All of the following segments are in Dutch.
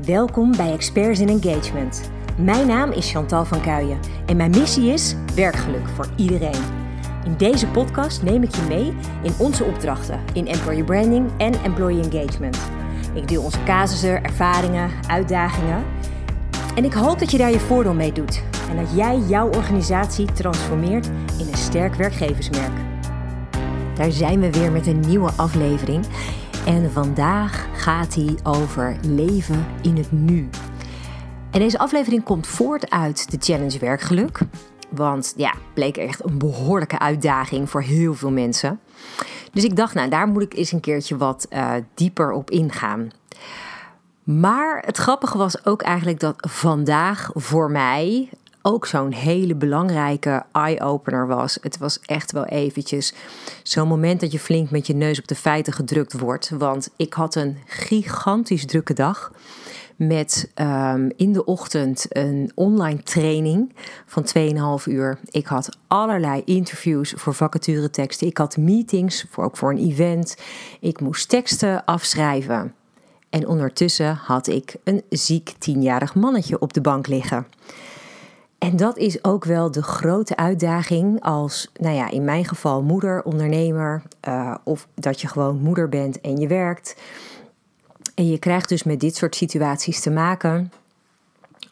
Welkom bij Experts in Engagement. Mijn naam is Chantal van Kuijen en mijn missie is werkgeluk voor iedereen. In deze podcast neem ik je mee in onze opdrachten in employer branding en employee engagement. Ik deel onze casussen, ervaringen, uitdagingen. En ik hoop dat je daar je voordeel mee doet en dat jij jouw organisatie transformeert in een sterk werkgeversmerk. Daar zijn we weer met een nieuwe aflevering. En vandaag gaat hij over leven in het nu. En deze aflevering komt voort uit de Challenge Werkgeluk. Want ja, bleek echt een behoorlijke uitdaging voor heel veel mensen. Dus ik dacht, nou, daar moet ik eens een keertje wat uh, dieper op ingaan. Maar het grappige was ook eigenlijk dat vandaag voor mij ook zo'n hele belangrijke eye-opener was. Het was echt wel eventjes zo'n moment dat je flink met je neus op de feiten gedrukt wordt. Want ik had een gigantisch drukke dag met um, in de ochtend een online training van 2,5 uur. Ik had allerlei interviews voor vacatureteksten. Ik had meetings, voor, ook voor een event. Ik moest teksten afschrijven. En ondertussen had ik een ziek tienjarig mannetje op de bank liggen. En dat is ook wel de grote uitdaging als, nou ja, in mijn geval moeder, ondernemer, uh, of dat je gewoon moeder bent en je werkt. En je krijgt dus met dit soort situaties te maken.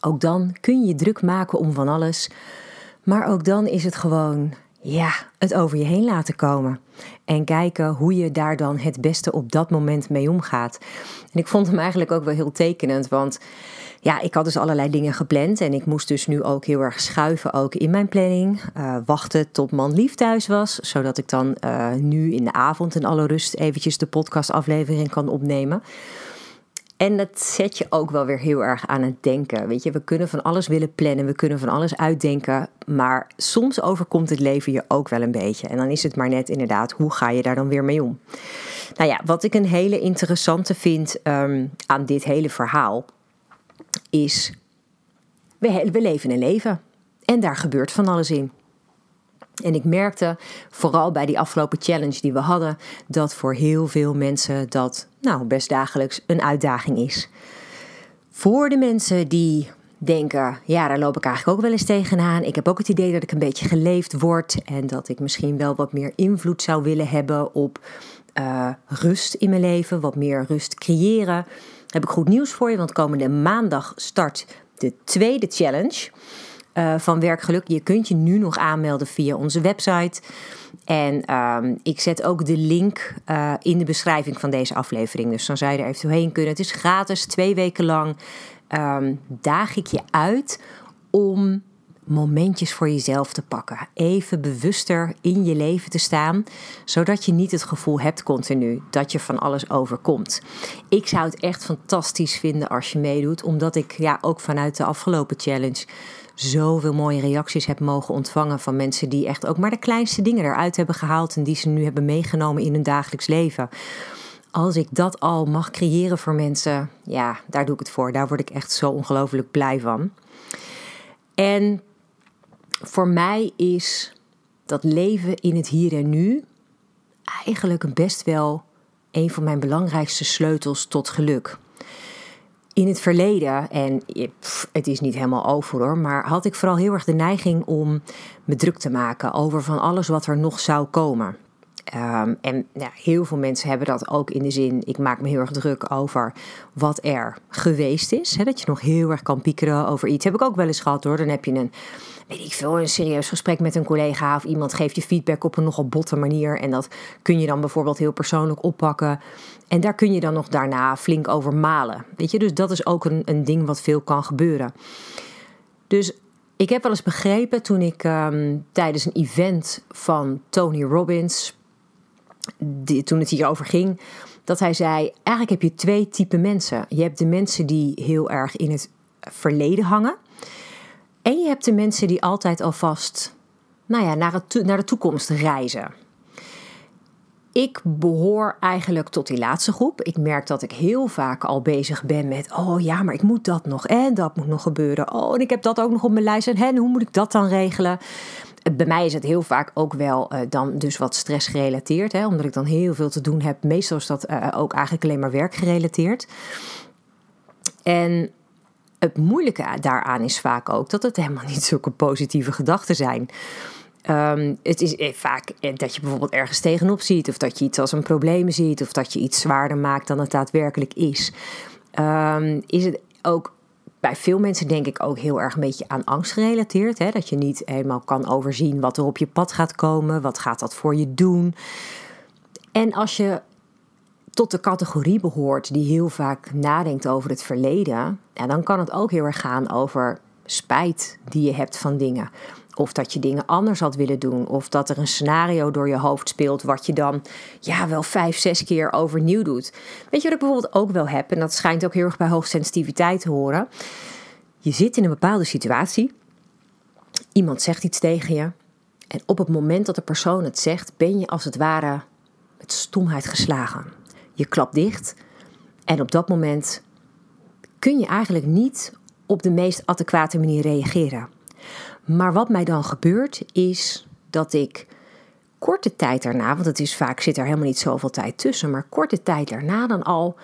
Ook dan kun je druk maken om van alles. Maar ook dan is het gewoon, ja, het over je heen laten komen. En kijken hoe je daar dan het beste op dat moment mee omgaat. En ik vond hem eigenlijk ook wel heel tekenend, want ja, ik had dus allerlei dingen gepland en ik moest dus nu ook heel erg schuiven ook in mijn planning. Uh, wachten tot man lief thuis was, zodat ik dan uh, nu in de avond in alle rust eventjes de podcastaflevering kan opnemen. En dat zet je ook wel weer heel erg aan het denken. Weet je, we kunnen van alles willen plannen, we kunnen van alles uitdenken. Maar soms overkomt het leven je ook wel een beetje. En dan is het maar net inderdaad, hoe ga je daar dan weer mee om? Nou ja, wat ik een hele interessante vind um, aan dit hele verhaal is, we, leven een leven. En daar gebeurt van alles in. En ik merkte vooral bij die afgelopen challenge die we hadden, dat voor heel veel mensen dat nou best dagelijks een uitdaging is. Voor de mensen die denken, ja, daar loop ik eigenlijk ook wel eens tegenaan. Ik heb ook het idee dat ik een beetje geleefd word en dat ik misschien wel wat meer invloed zou willen hebben op uh, rust in mijn leven, wat meer rust creëren heb ik goed nieuws voor je, want komende maandag start de tweede challenge uh, van Werkgeluk. Je kunt je nu nog aanmelden via onze website. En uh, ik zet ook de link uh, in de beschrijving van deze aflevering. Dus dan zou je er even doorheen kunnen. Het is gratis, twee weken lang. Um, daag ik je uit om momentjes voor jezelf te pakken. Even bewuster in je leven te staan, zodat je niet het gevoel hebt continu dat je van alles overkomt. Ik zou het echt fantastisch vinden als je meedoet, omdat ik ja ook vanuit de afgelopen challenge zoveel mooie reacties heb mogen ontvangen van mensen die echt ook maar de kleinste dingen eruit hebben gehaald en die ze nu hebben meegenomen in hun dagelijks leven. Als ik dat al mag creëren voor mensen, ja, daar doe ik het voor. Daar word ik echt zo ongelooflijk blij van. En voor mij is dat leven in het hier en nu eigenlijk best wel een van mijn belangrijkste sleutels tot geluk. In het verleden, en het is niet helemaal over hoor, maar had ik vooral heel erg de neiging om me druk te maken over van alles wat er nog zou komen. Um, en ja, heel veel mensen hebben dat ook in de zin, ik maak me heel erg druk over wat er geweest is. Hè, dat je nog heel erg kan piekeren over iets. Heb ik ook wel eens gehad hoor. Dan heb je een, weet ik veel, een serieus gesprek met een collega of iemand geeft je feedback op een nogal botte manier. En dat kun je dan bijvoorbeeld heel persoonlijk oppakken. En daar kun je dan nog daarna flink over malen. Weet je, dus dat is ook een, een ding wat veel kan gebeuren. Dus ik heb wel eens begrepen toen ik um, tijdens een event van Tony Robbins toen het hierover ging, dat hij zei: eigenlijk heb je twee typen mensen. Je hebt de mensen die heel erg in het verleden hangen. En je hebt de mensen die altijd alvast nou ja, naar, naar de toekomst reizen. Ik behoor eigenlijk tot die laatste groep. Ik merk dat ik heel vaak al bezig ben met: oh ja, maar ik moet dat nog en dat moet nog gebeuren. Oh, en ik heb dat ook nog op mijn lijst en hoe moet ik dat dan regelen? Bij mij is het heel vaak ook wel uh, dan dus wat stress gerelateerd. Omdat ik dan heel veel te doen heb. Meestal is dat uh, ook eigenlijk alleen maar werkgerelateerd. En het moeilijke daaraan is vaak ook dat het helemaal niet zulke positieve gedachten zijn. Um, het is eh, vaak eh, dat je bijvoorbeeld ergens tegenop ziet, of dat je iets als een probleem ziet, of dat je iets zwaarder maakt dan het daadwerkelijk is. Um, is het ook bij veel mensen denk ik ook heel erg een beetje aan angst gerelateerd. Hè? Dat je niet helemaal kan overzien wat er op je pad gaat komen. Wat gaat dat voor je doen? En als je tot de categorie behoort die heel vaak nadenkt over het verleden, ja, dan kan het ook heel erg gaan over spijt die je hebt van dingen. Of dat je dingen anders had willen doen. Of dat er een scenario door je hoofd speelt. wat je dan ja, wel vijf, zes keer overnieuw doet. Weet je wat ik bijvoorbeeld ook wel heb? En dat schijnt ook heel erg bij hoogsensitiviteit te horen. Je zit in een bepaalde situatie. Iemand zegt iets tegen je. En op het moment dat de persoon het zegt, ben je als het ware met stomheid geslagen. Je klapt dicht. En op dat moment kun je eigenlijk niet op de meest adequate manier reageren. Maar wat mij dan gebeurt is dat ik korte tijd daarna, want het is vaak zit er helemaal niet zoveel tijd tussen, maar korte tijd daarna dan al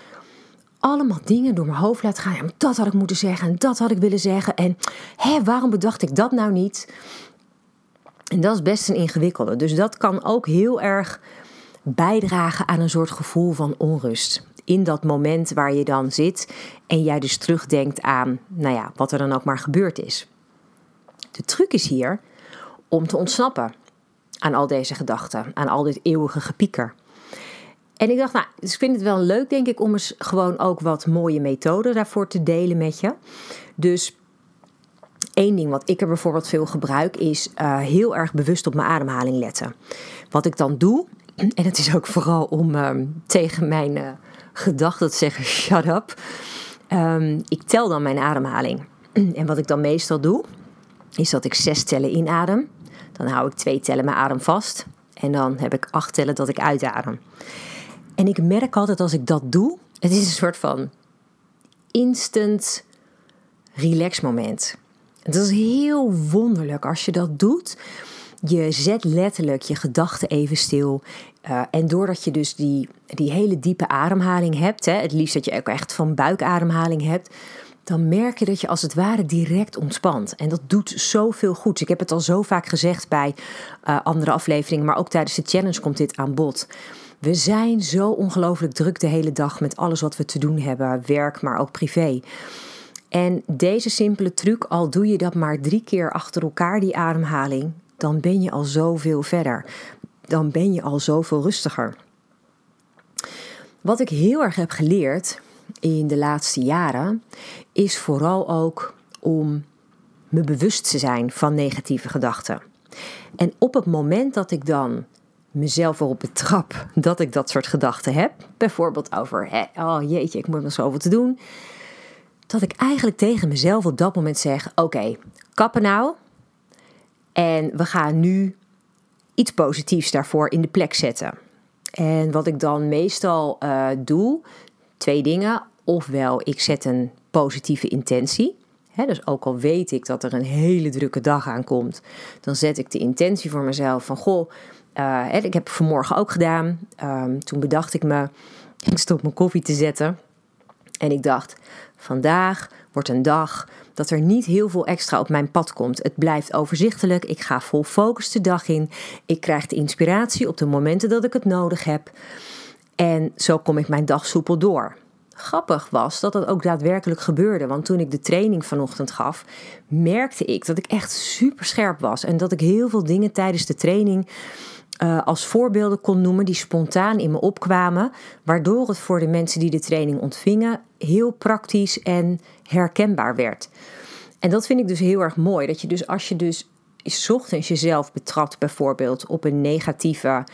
allemaal dingen door mijn hoofd laat gaan. Ja, dat had ik moeten zeggen en dat had ik willen zeggen. En hé, waarom bedacht ik dat nou niet? En dat is best een ingewikkelde. Dus dat kan ook heel erg bijdragen aan een soort gevoel van onrust. In dat moment waar je dan zit en jij dus terugdenkt aan, nou ja, wat er dan ook maar gebeurd is. De truc is hier om te ontsnappen aan al deze gedachten, aan al dit eeuwige gepieker. En ik dacht, nou, dus ik vind het wel leuk, denk ik, om eens gewoon ook wat mooie methoden daarvoor te delen met je. Dus één ding wat ik er bijvoorbeeld veel gebruik, is uh, heel erg bewust op mijn ademhaling letten. Wat ik dan doe, en het is ook vooral om uh, tegen mijn uh, gedachten te zeggen: shut up. Um, ik tel dan mijn ademhaling. En wat ik dan meestal doe, is dat ik zes tellen inadem. Dan hou ik twee tellen mijn adem vast. En dan heb ik acht tellen dat ik uitadem. En ik merk altijd als ik dat doe, het is een soort van instant relax moment. Het is heel wonderlijk als je dat doet. Je zet letterlijk je gedachten even stil. Uh, en doordat je dus die, die hele diepe ademhaling hebt, hè, het liefst dat je ook echt van buikademhaling hebt, dan merk je dat je als het ware direct ontspant. En dat doet zoveel goed. Ik heb het al zo vaak gezegd bij uh, andere afleveringen, maar ook tijdens de challenge komt dit aan bod. We zijn zo ongelooflijk druk de hele dag met alles wat we te doen hebben, werk, maar ook privé. En deze simpele truc, al doe je dat maar drie keer achter elkaar, die ademhaling, dan ben je al zoveel verder. Dan ben je al zoveel rustiger. Wat ik heel erg heb geleerd in de laatste jaren, is vooral ook om me bewust te zijn van negatieve gedachten. En op het moment dat ik dan mezelf erop betrap dat ik dat soort gedachten heb, bijvoorbeeld over, hè, oh jeetje, ik moet nog zoveel te doen, dat ik eigenlijk tegen mezelf op dat moment zeg: Oké, kappen nou. En we gaan nu iets positiefs daarvoor in de plek zetten. En wat ik dan meestal uh, doe, twee dingen. Ofwel, ik zet een positieve intentie. dus ook al weet ik dat er een hele drukke dag aankomt, dan zet ik de intentie voor mezelf van goh, uh, ik heb vanmorgen ook gedaan. Um, toen bedacht ik me, ik stop mijn koffie te zetten. En ik dacht, vandaag wordt een dag dat er niet heel veel extra op mijn pad komt. Het blijft overzichtelijk. Ik ga vol focus de dag in. Ik krijg de inspiratie op de momenten dat ik het nodig heb. En zo kom ik mijn dag soepel door. Grappig was dat dat ook daadwerkelijk gebeurde. Want toen ik de training vanochtend gaf, merkte ik dat ik echt super scherp was. En dat ik heel veel dingen tijdens de training uh, als voorbeelden kon noemen die spontaan in me opkwamen. Waardoor het voor de mensen die de training ontvingen heel praktisch en herkenbaar werd. En dat vind ik dus heel erg mooi. Dat je dus als je dus ochtends jezelf betrapt bijvoorbeeld op een negatieve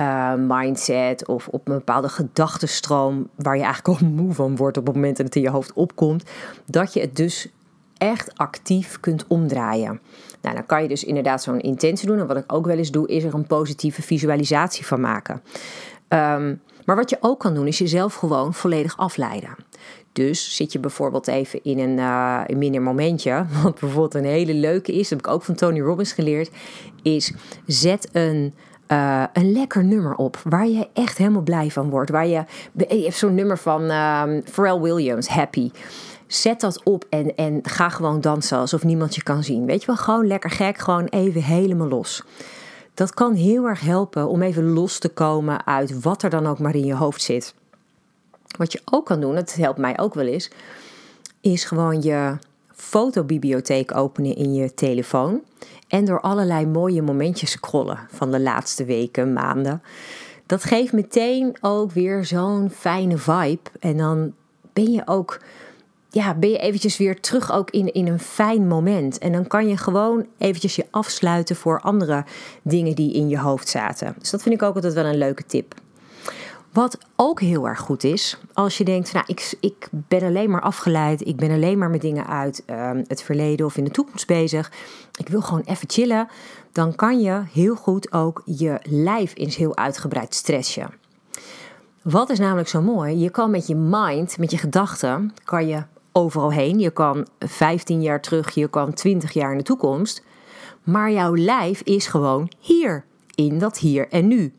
uh, mindset of op een bepaalde gedachtenstroom waar je eigenlijk al moe van wordt op het moment dat het in je hoofd opkomt, dat je het dus echt actief kunt omdraaien. Nou, dan kan je dus inderdaad zo'n intentie doen. En wat ik ook wel eens doe, is er een positieve visualisatie van maken. Um, maar wat je ook kan doen, is jezelf gewoon volledig afleiden. Dus zit je bijvoorbeeld even in een, uh, een minder momentje. Wat bijvoorbeeld een hele leuke is, dat heb ik ook van Tony Robbins geleerd. Is zet een uh, een lekker nummer op. Waar je echt helemaal blij van wordt. Waar je, je hebt zo'n nummer van um, Pharrell Williams, Happy. Zet dat op en, en ga gewoon dansen alsof niemand je kan zien. Weet je wel, gewoon lekker gek, gewoon even helemaal los. Dat kan heel erg helpen om even los te komen uit wat er dan ook maar in je hoofd zit. Wat je ook kan doen, dat helpt mij ook wel eens, is gewoon je fotobibliotheek openen in je telefoon. En door allerlei mooie momentjes scrollen van de laatste weken, maanden. Dat geeft meteen ook weer zo'n fijne vibe. En dan ben je ook, ja, ben je eventjes weer terug ook in, in een fijn moment. En dan kan je gewoon eventjes je afsluiten voor andere dingen die in je hoofd zaten. Dus dat vind ik ook altijd wel een leuke tip. Wat ook heel erg goed is, als je denkt, nou, ik, ik ben alleen maar afgeleid, ik ben alleen maar met dingen uit ehm, het verleden of in de toekomst bezig, ik wil gewoon even chillen, dan kan je heel goed ook je lijf eens heel uitgebreid stressen. Wat is namelijk zo mooi? Je kan met je mind, met je gedachten, kan je overal heen. Je kan 15 jaar terug, je kan 20 jaar in de toekomst. Maar jouw lijf is gewoon hier, in dat hier en nu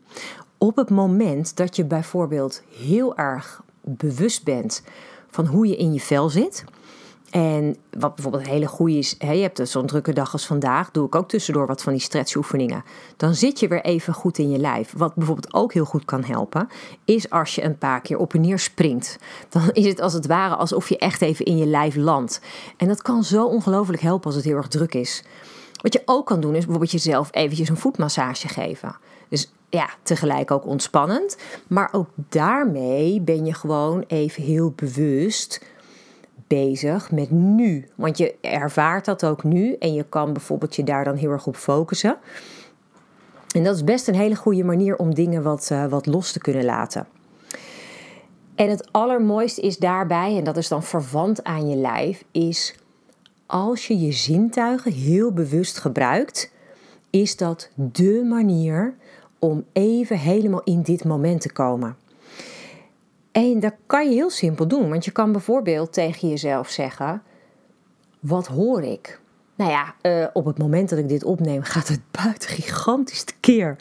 op het moment dat je bijvoorbeeld heel erg bewust bent van hoe je in je vel zit. En wat bijvoorbeeld een hele goede is, hè, je hebt zo'n drukke dag als vandaag, doe ik ook tussendoor wat van die stretchoefeningen. Dan zit je weer even goed in je lijf. Wat bijvoorbeeld ook heel goed kan helpen, is als je een paar keer op en neer springt. Dan is het als het ware alsof je echt even in je lijf landt. En dat kan zo ongelooflijk helpen als het heel erg druk is. Wat je ook kan doen, is bijvoorbeeld jezelf eventjes een voetmassage geven. Dus ja, tegelijk ook ontspannend. Maar ook daarmee ben je gewoon even heel bewust bezig met nu. Want je ervaart dat ook nu en je kan bijvoorbeeld je daar dan heel erg op focussen. En dat is best een hele goede manier om dingen wat, uh, wat los te kunnen laten. En het allermooiste is daarbij, en dat is dan verwant aan je lijf, is als je je zintuigen heel bewust gebruikt, is dat de manier om even helemaal in dit moment te komen. En dat kan je heel simpel doen, want je kan bijvoorbeeld tegen jezelf zeggen: Wat hoor ik? Nou ja, uh, op het moment dat ik dit opneem, gaat het buiten gigantisch keer.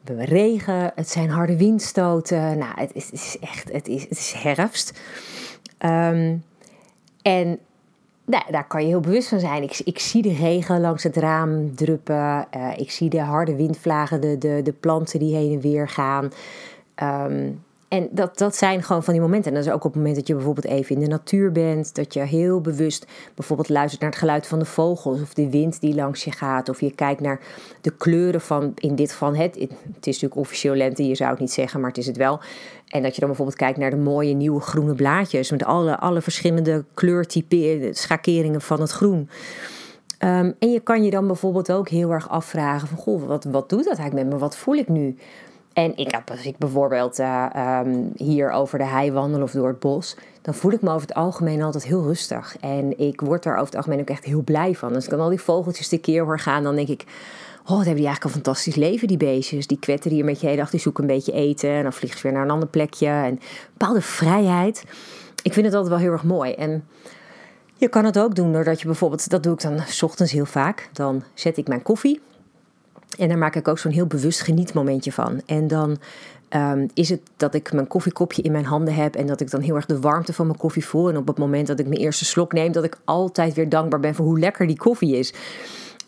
We hebben regen, het zijn harde windstoten. Nou, het is, is echt, het is, het is herfst. Um, en nou, daar kan je heel bewust van zijn. Ik, ik zie de regen langs het raam druppen. Uh, ik zie de harde windvlagen, de, de, de planten die heen en weer gaan. Um, en dat, dat zijn gewoon van die momenten. En dat is ook op het moment dat je bijvoorbeeld even in de natuur bent. Dat je heel bewust bijvoorbeeld luistert naar het geluid van de vogels. Of de wind die langs je gaat. Of je kijkt naar de kleuren van, in dit geval het. Het is natuurlijk officieel lente, je zou het niet zeggen, maar het is het wel. En dat je dan bijvoorbeeld kijkt naar de mooie nieuwe groene blaadjes. Met alle, alle verschillende kleurtypen, schakeringen van het groen. Um, en je kan je dan bijvoorbeeld ook heel erg afvragen van... Goh, wat, wat doet dat eigenlijk met me? Wat voel ik nu? En ik als ik bijvoorbeeld uh, um, hier over de hei wandel of door het bos, dan voel ik me over het algemeen altijd heel rustig. En ik word daar over het algemeen ook echt heel blij van. Als ik dan al die vogeltjes keer hoor gaan, dan denk ik, oh, wat hebben die eigenlijk een fantastisch leven, die beestjes. Die kwetteren hier met je hele dag, die zoeken een beetje eten en dan vliegen ze weer naar een ander plekje. En een bepaalde vrijheid. Ik vind het altijd wel heel erg mooi. En je kan het ook doen doordat je bijvoorbeeld, dat doe ik dan s ochtends heel vaak, dan zet ik mijn koffie en daar maak ik ook zo'n heel bewust genietmomentje van. En dan um, is het dat ik mijn koffiekopje in mijn handen heb en dat ik dan heel erg de warmte van mijn koffie voel. En op het moment dat ik mijn eerste slok neem, dat ik altijd weer dankbaar ben voor hoe lekker die koffie is.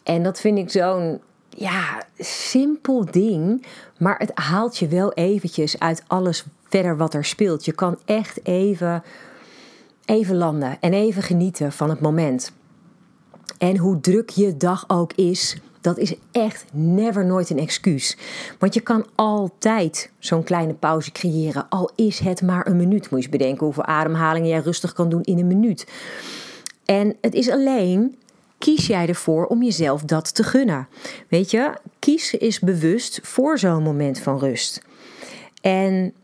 En dat vind ik zo'n ja, simpel ding, maar het haalt je wel eventjes uit alles verder wat er speelt. Je kan echt even, even landen en even genieten van het moment. En hoe druk je dag ook is, dat is echt never nooit een excuus. Want je kan altijd zo'n kleine pauze creëren, al is het maar een minuut. Moet je eens bedenken hoeveel ademhalingen jij rustig kan doen in een minuut. En het is alleen kies jij ervoor om jezelf dat te gunnen. Weet je, kies is bewust voor zo'n moment van rust. En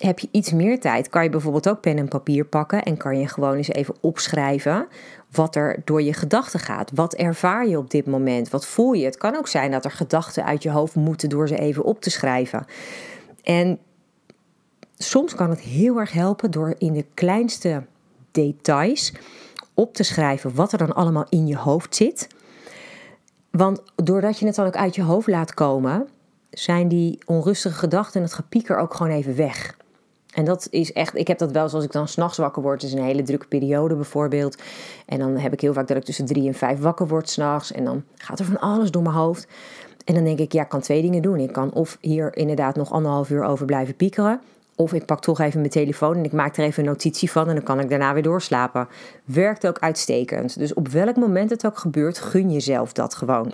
heb je iets meer tijd, kan je bijvoorbeeld ook pen en papier pakken en kan je gewoon eens even opschrijven wat er door je gedachten gaat. Wat ervaar je op dit moment? Wat voel je? Het kan ook zijn dat er gedachten uit je hoofd moeten door ze even op te schrijven. En soms kan het heel erg helpen door in de kleinste details op te schrijven wat er dan allemaal in je hoofd zit. Want doordat je het dan ook uit je hoofd laat komen, zijn die onrustige gedachten en het gepieker ook gewoon even weg. En dat is echt, ik heb dat wel zoals ik dan s'nachts wakker word. Het is een hele drukke periode bijvoorbeeld. En dan heb ik heel vaak dat ik tussen drie en vijf wakker word s'nachts. En dan gaat er van alles door mijn hoofd. En dan denk ik, ja, ik kan twee dingen doen. Ik kan of hier inderdaad nog anderhalf uur over blijven piekeren. Of ik pak toch even mijn telefoon en ik maak er even een notitie van en dan kan ik daarna weer doorslapen. Werkt ook uitstekend. Dus op welk moment het ook gebeurt, gun jezelf dat gewoon.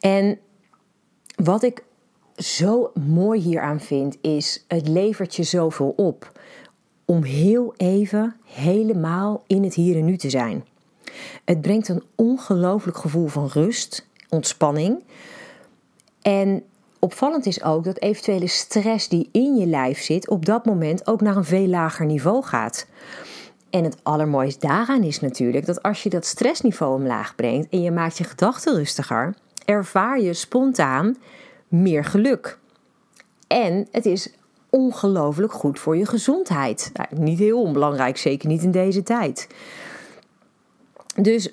En wat ik zo mooi hieraan vind, is het levert je zoveel op om heel even helemaal in het hier en nu te zijn. Het brengt een ongelooflijk gevoel van rust, ontspanning. En opvallend is ook dat eventuele stress die in je lijf zit, op dat moment ook naar een veel lager niveau gaat. En het allermooiste daaraan is natuurlijk dat als je dat stressniveau omlaag brengt en je maakt je gedachten rustiger, ervaar je spontaan meer geluk. En het is ongelooflijk goed voor je gezondheid. Nou, niet heel onbelangrijk, zeker niet in deze tijd. Dus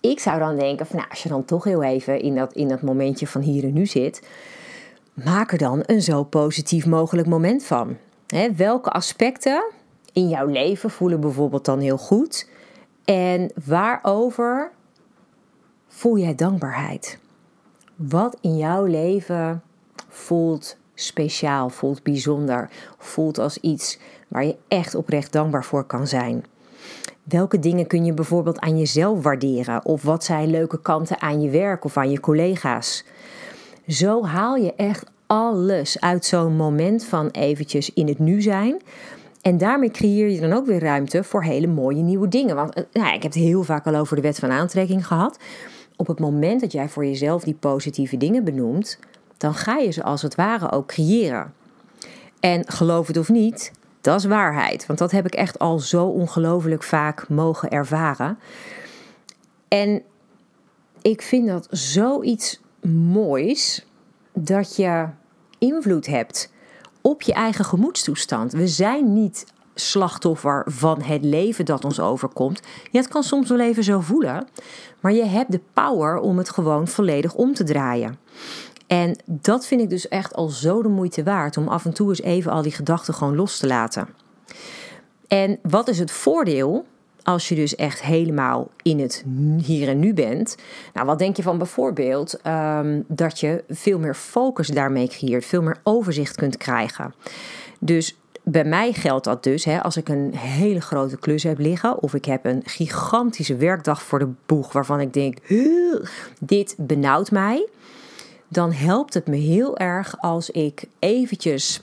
ik zou dan denken: van, nou, als je dan toch heel even in dat, in dat momentje van hier en nu zit, maak er dan een zo positief mogelijk moment van. welke aspecten in jouw leven voelen bijvoorbeeld dan heel goed? En waarover voel jij dankbaarheid? Wat in jouw leven voelt speciaal, voelt bijzonder, voelt als iets waar je echt oprecht dankbaar voor kan zijn? Welke dingen kun je bijvoorbeeld aan jezelf waarderen? Of wat zijn leuke kanten aan je werk of aan je collega's? Zo haal je echt alles uit zo'n moment van eventjes in het nu zijn. En daarmee creëer je dan ook weer ruimte voor hele mooie nieuwe dingen. Want eh, nou, ik heb het heel vaak al over de wet van aantrekking gehad. Op het moment dat jij voor jezelf die positieve dingen benoemt, dan ga je ze als het ware ook creëren. En geloof het of niet, dat is waarheid. Want dat heb ik echt al zo ongelooflijk vaak mogen ervaren. En ik vind dat zoiets moois dat je invloed hebt op je eigen gemoedstoestand. We zijn niet slachtoffer van het leven dat ons overkomt. Ja, het kan soms wel even zo voelen, maar je hebt de power om het gewoon volledig om te draaien. En dat vind ik dus echt al zo de moeite waard om af en toe eens even al die gedachten gewoon los te laten. En wat is het voordeel als je dus echt helemaal in het hier en nu bent. Nou, wat denk je van bijvoorbeeld um, dat je veel meer focus daarmee creëert, veel meer overzicht kunt krijgen. Dus bij mij geldt dat dus, hè, als ik een hele grote klus heb liggen of ik heb een gigantische werkdag voor de boeg waarvan ik denk, dit benauwt mij, dan helpt het me heel erg als ik eventjes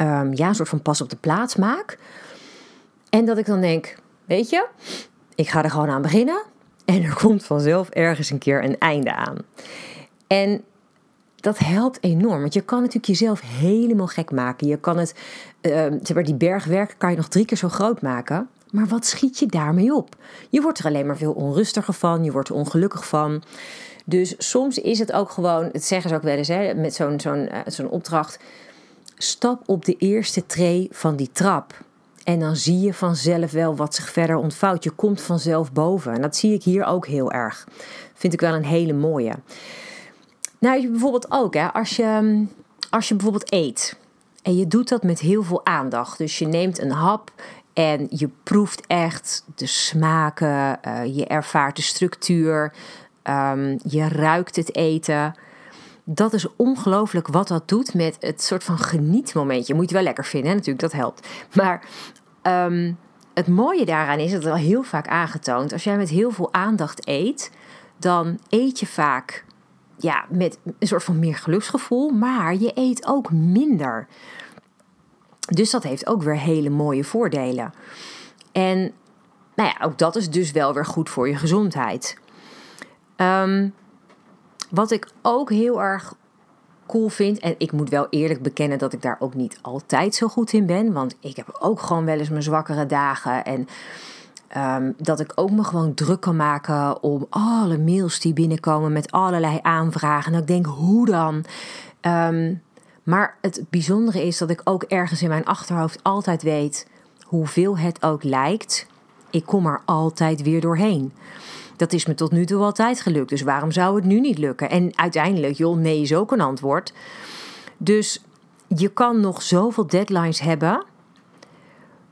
um, ja, een soort van pas op de plaats maak. En dat ik dan denk, weet je, ik ga er gewoon aan beginnen. En er komt vanzelf ergens een keer een einde aan. En dat helpt enorm. Want je kan natuurlijk jezelf helemaal gek maken. Je kan het, uh, zeg maar, die bergwerk kan je nog drie keer zo groot maken. Maar wat schiet je daarmee op? Je wordt er alleen maar veel onrustiger van. Je wordt er ongelukkig van. Dus soms is het ook gewoon, het zeggen ze ook wel eens hè, met zo'n zo'n uh, zo'n opdracht. Stap op de eerste tree van die trap. En dan zie je vanzelf wel wat zich verder ontvouwt. Je komt vanzelf boven. En dat zie ik hier ook heel erg. Vind ik wel een hele mooie. Nou, je bijvoorbeeld ook, hè, als, je, als je bijvoorbeeld eet. En je doet dat met heel veel aandacht. Dus je neemt een hap en je proeft echt de smaken. Uh, je ervaart de structuur. Um, je ruikt het eten dat is ongelooflijk wat dat doet met het soort van genietmomentje. Moet je wel lekker vinden, natuurlijk, dat helpt. Maar um, het mooie daaraan is, dat het al heel vaak aangetoond, als jij met heel veel aandacht eet, dan eet je vaak ja, met een soort van meer geluksgevoel, maar je eet ook minder. Dus dat heeft ook weer hele mooie voordelen. En nou ja, ook dat is dus wel weer goed voor je gezondheid. Um, wat ik ook heel erg cool vind. En ik moet wel eerlijk bekennen dat ik daar ook niet altijd zo goed in ben. Want ik heb ook gewoon wel eens mijn zwakkere dagen. En um, dat ik ook me gewoon druk kan maken om alle mails die binnenkomen met allerlei aanvragen. En ik denk, hoe dan? Um, maar het bijzondere is dat ik ook ergens in mijn achterhoofd altijd weet, hoeveel het ook lijkt, ik kom er altijd weer doorheen. Dat is me tot nu toe altijd gelukt. Dus waarom zou het nu niet lukken? En uiteindelijk, joh, nee is ook een antwoord. Dus je kan nog zoveel deadlines hebben.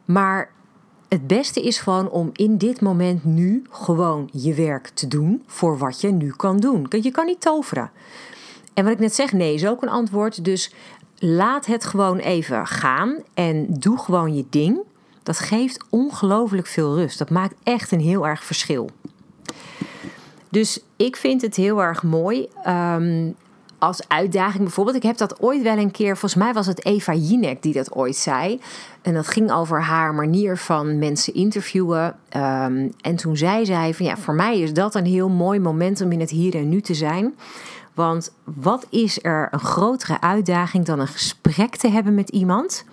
Maar het beste is gewoon om in dit moment nu gewoon je werk te doen voor wat je nu kan doen. Je kan niet toveren. En wat ik net zeg, nee is ook een antwoord. Dus laat het gewoon even gaan en doe gewoon je ding. Dat geeft ongelooflijk veel rust. Dat maakt echt een heel erg verschil. Dus ik vind het heel erg mooi. Um, als uitdaging bijvoorbeeld. Ik heb dat ooit wel een keer, volgens mij was het Eva Jinek die dat ooit zei. En dat ging over haar manier van mensen interviewen. Um, en toen zei zij van ja, voor mij is dat een heel mooi moment om in het hier en nu te zijn. Want wat is er een grotere uitdaging dan een gesprek te hebben met iemand?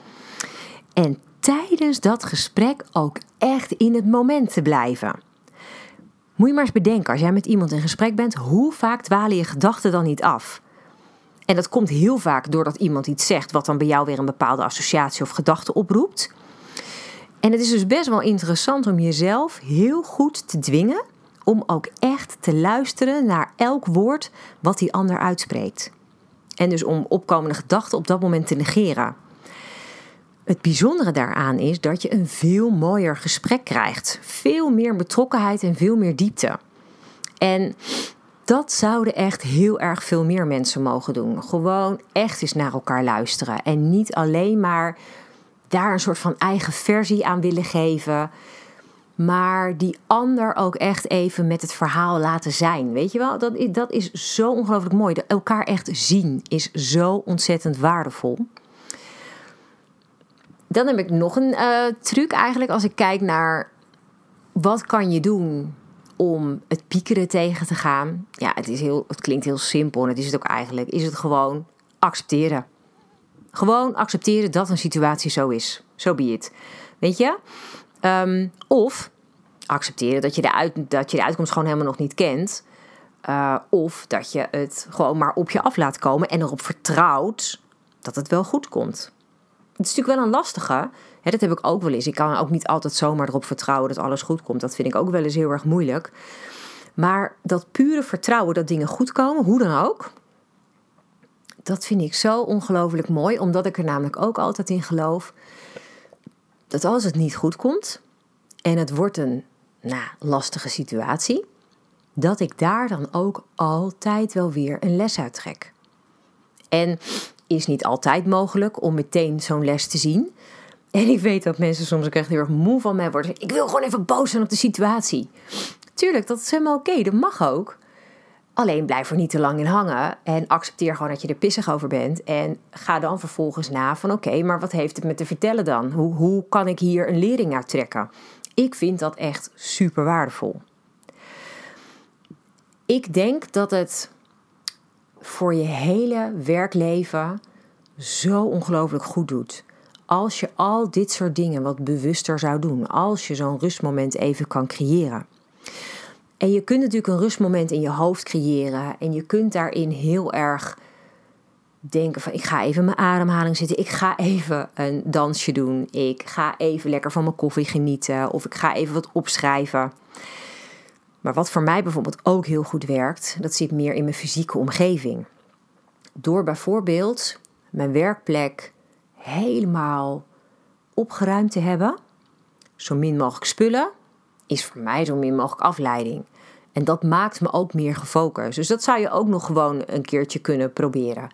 En tijdens dat gesprek ook echt in het moment te blijven. Moet je maar eens bedenken, als jij met iemand in gesprek bent, hoe vaak dwalen je gedachten dan niet af? En dat komt heel vaak doordat iemand iets zegt wat dan bij jou weer een bepaalde associatie of gedachte oproept. En het is dus best wel interessant om jezelf heel goed te dwingen om ook echt te luisteren naar elk woord wat die ander uitspreekt. En dus om opkomende gedachten op dat moment te negeren. Het bijzondere daaraan is dat je een veel mooier gesprek krijgt. Veel meer betrokkenheid en veel meer diepte. En dat zouden echt heel erg veel meer mensen mogen doen. Gewoon echt eens naar elkaar luisteren. En niet alleen maar daar een soort van eigen versie aan willen geven. Maar die ander ook echt even met het verhaal laten zijn. Weet je wel, dat, dat is zo ongelooflijk mooi. Elkaar echt zien is zo ontzettend waardevol. Dan heb ik nog een uh, truc eigenlijk als ik kijk naar wat kan je doen om het piekeren tegen te gaan. Ja, het, is heel, het klinkt heel simpel en het is het ook eigenlijk. Is het gewoon accepteren. Gewoon accepteren dat een situatie zo is. Zo so be. Weet je? Um, of accepteren dat je, de uit, dat je de uitkomst gewoon helemaal nog niet kent. Uh, of dat je het gewoon maar op je af laat komen en erop vertrouwt dat het wel goed komt. Het is natuurlijk wel een lastige dat heb ik ook wel eens. Ik kan ook niet altijd zomaar erop vertrouwen dat alles goed komt. Dat vind ik ook wel eens heel erg moeilijk. Maar dat pure vertrouwen dat dingen goed komen, hoe dan ook, dat vind ik zo ongelooflijk mooi. Omdat ik er namelijk ook altijd in geloof dat als het niet goed komt en het wordt een nou, lastige situatie, dat ik daar dan ook altijd wel weer een les uit trek. En is niet altijd mogelijk om meteen zo'n les te zien. En ik weet dat mensen soms ook echt heel erg moe van mij worden. Ik wil gewoon even boos zijn op de situatie. Tuurlijk, dat is helemaal oké. Dat mag ook. Alleen blijf er niet te lang in hangen. En accepteer gewoon dat je er pissig over bent. En ga dan vervolgens na van oké, maar wat heeft het me te vertellen dan? Hoe, hoe kan ik hier een lering uit trekken? Ik vind dat echt super waardevol. Ik denk dat het voor je hele werkleven zo ongelooflijk goed doet als je al dit soort dingen wat bewuster zou doen, als je zo'n rustmoment even kan creëren. En je kunt natuurlijk een rustmoment in je hoofd creëren en je kunt daarin heel erg denken van ik ga even mijn ademhaling zitten, ik ga even een dansje doen, ik ga even lekker van mijn koffie genieten of ik ga even wat opschrijven. Maar wat voor mij bijvoorbeeld ook heel goed werkt, dat zit meer in mijn fysieke omgeving. Door bijvoorbeeld mijn werkplek helemaal opgeruimd te hebben. Zo min mogelijk spullen is voor mij zo min mogelijk afleiding. En dat maakt me ook meer gefocust. Dus dat zou je ook nog gewoon een keertje kunnen proberen.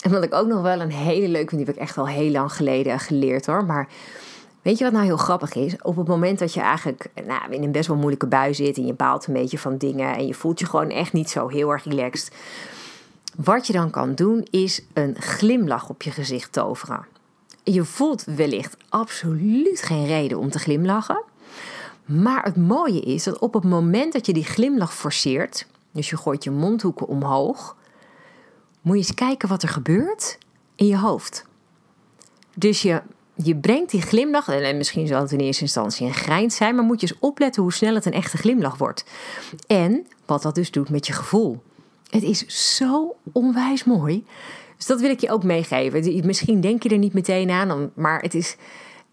En wat ik ook nog wel een hele leuke vind, die heb ik echt al heel lang geleden geleerd hoor. Maar weet je wat nou heel grappig is? Op het moment dat je eigenlijk nou, in een best wel moeilijke bui zit en je baalt een beetje van dingen en je voelt je gewoon echt niet zo heel erg relaxed. Wat je dan kan doen is een glimlach op je gezicht toveren je voelt wellicht absoluut geen reden om te glimlachen. Maar het mooie is dat op het moment dat je die glimlach forceert, dus je gooit je mondhoeken omhoog, moet je eens kijken wat er gebeurt in je hoofd. Dus je, je brengt die glimlach, en misschien zal het in eerste instantie een grijns zijn, maar moet je eens opletten hoe snel het een echte glimlach wordt. En wat dat dus doet met je gevoel. Het is zo onwijs mooi dus dat wil ik je ook meegeven. Misschien denk je er niet meteen aan, maar het is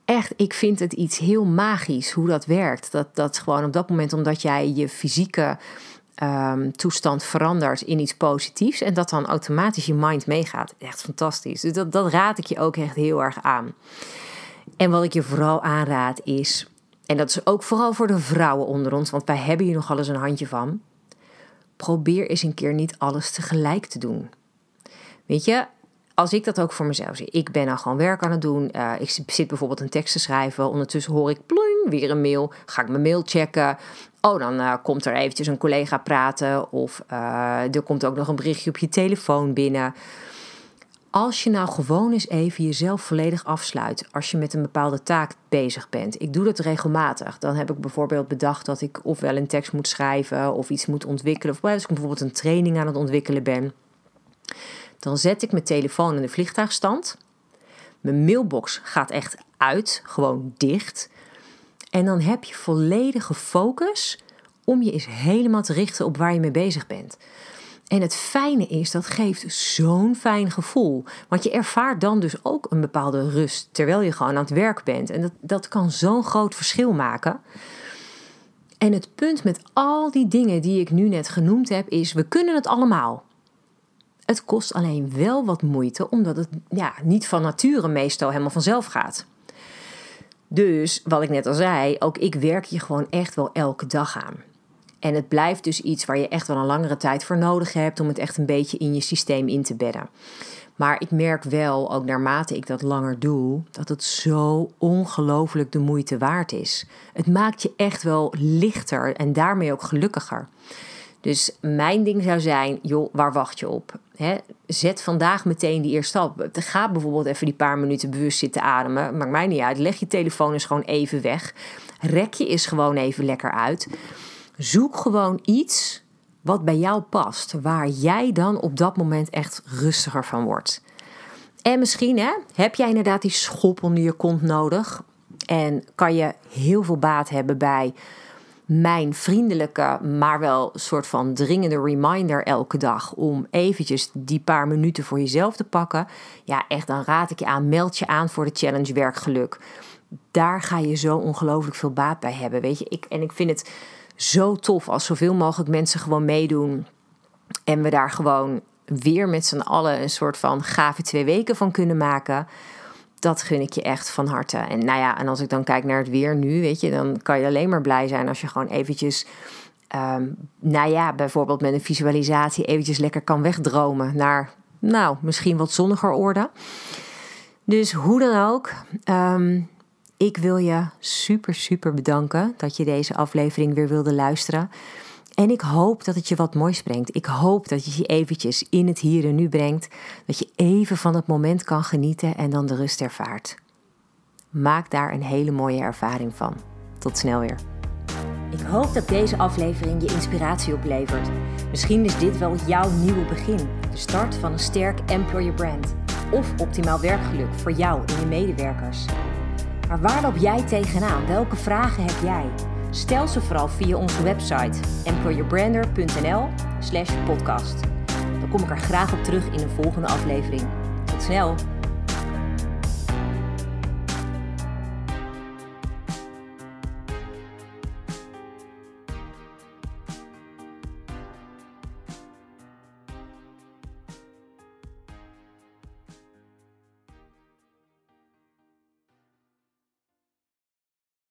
echt, ik vind het iets heel magisch hoe dat werkt. Dat, dat gewoon op dat moment, omdat jij je fysieke ehm, toestand verandert in iets positiefs en dat dan automatisch je mind meegaat. Echt fantastisch. Dus dat, dat raad ik je ook echt heel erg aan. En wat ik je vooral aanraad is, en dat is ook vooral voor de vrouwen onder ons, want wij hebben hier nogal eens een handje van. Probeer eens een keer niet alles tegelijk te doen. Weet je, als ik dat ook voor mezelf zie, ik ben dan gewoon werk aan het doen. Uh, ik zit bijvoorbeeld een tekst te schrijven. Ondertussen hoor ik ploing, weer een mail. Ga ik mijn mail checken. Oh, dan uh, komt er eventjes een collega praten. Of uh, er komt ook nog een berichtje op je telefoon binnen. Als je nou gewoon eens even jezelf volledig afsluit. Als je met een bepaalde taak bezig bent. Ik doe dat regelmatig. Dan heb ik bijvoorbeeld bedacht dat ik ofwel een tekst moet schrijven. Of iets moet ontwikkelen. Of als ik bijvoorbeeld een training aan het ontwikkelen ben dan zet ik mijn telefoon in de vliegtuigstand. Mijn mailbox gaat echt uit, gewoon dicht. En dan heb je volledige focus om je eens helemaal te richten op waar je mee bezig bent. En het fijne is, dat geeft zo'n fijn gevoel. Want je ervaart dan dus ook een bepaalde rust terwijl je gewoon aan het werk bent. En dat, dat kan zo'n groot verschil maken. En het punt met al die dingen die ik nu net genoemd heb, is: we kunnen het allemaal. Het kost alleen wel wat moeite, omdat het ja, niet van nature meestal helemaal vanzelf gaat. Dus wat ik net al zei, ook ik werk hier gewoon echt wel elke dag aan. En het blijft dus iets waar je echt wel een langere tijd voor nodig hebt om het echt een beetje in je systeem in te bedden. Maar ik merk wel, ook naarmate ik dat langer doe, dat het zo ongelooflijk de moeite waard is. Het maakt je echt wel lichter en daarmee ook gelukkiger. Dus mijn ding zou zijn, joh, waar wacht je op? zet vandaag meteen die eerste stap. Ga bijvoorbeeld even die paar minuten bewust zitten ademen. Maakt mij niet uit. Leg je telefoon eens gewoon even weg. Rek je eens gewoon even lekker uit. Zoek gewoon iets wat bij jou past. Waar jij dan op dat moment echt rustiger van wordt. En misschien heb jij inderdaad die schop onder je kont nodig. En kan je heel veel baat hebben bij mijn vriendelijke, maar wel soort van dringende reminder elke dag om eventjes die paar minuten voor jezelf te pakken. Ja, echt, dan raad ik je aan, meld je aan voor de challenge werkgeluk. Daar ga je zo ongelooflijk veel baat bij hebben, weet je. Ik, en ik vind het zo tof als zoveel mogelijk mensen gewoon meedoen en we daar gewoon weer met z'n allen een soort van gave twee weken van kunnen maken dat gun ik je echt van harte. En nou ja, en als ik dan kijk naar het weer nu, weet je, dan kan je alleen maar blij zijn als je gewoon eventjes, um, nou ja, bijvoorbeeld met een visualisatie eventjes lekker kan wegdromen naar, nou, misschien wat zonniger orde. Dus hoe dan ook, um, ik wil je super, super bedanken dat je deze aflevering weer wilde luisteren. En ik hoop dat het je wat moois brengt. Ik hoop dat je je eventjes in het hier en nu brengt. Dat je even van het moment kan genieten en dan de rust ervaart. Maak daar een hele mooie ervaring van. Tot snel weer. Ik hoop dat deze aflevering je inspiratie oplevert. Misschien is dit wel jouw nieuwe begin. De start van een sterk employer brand. Of optimaal werkgeluk voor jou en je medewerkers. Maar waar loop jij tegenaan? Welke vragen heb jij? Stel ze vooral via onze website employerbrander.nl slash podcast. Dan kom ik er graag op terug in een volgende aflevering. Tot snel!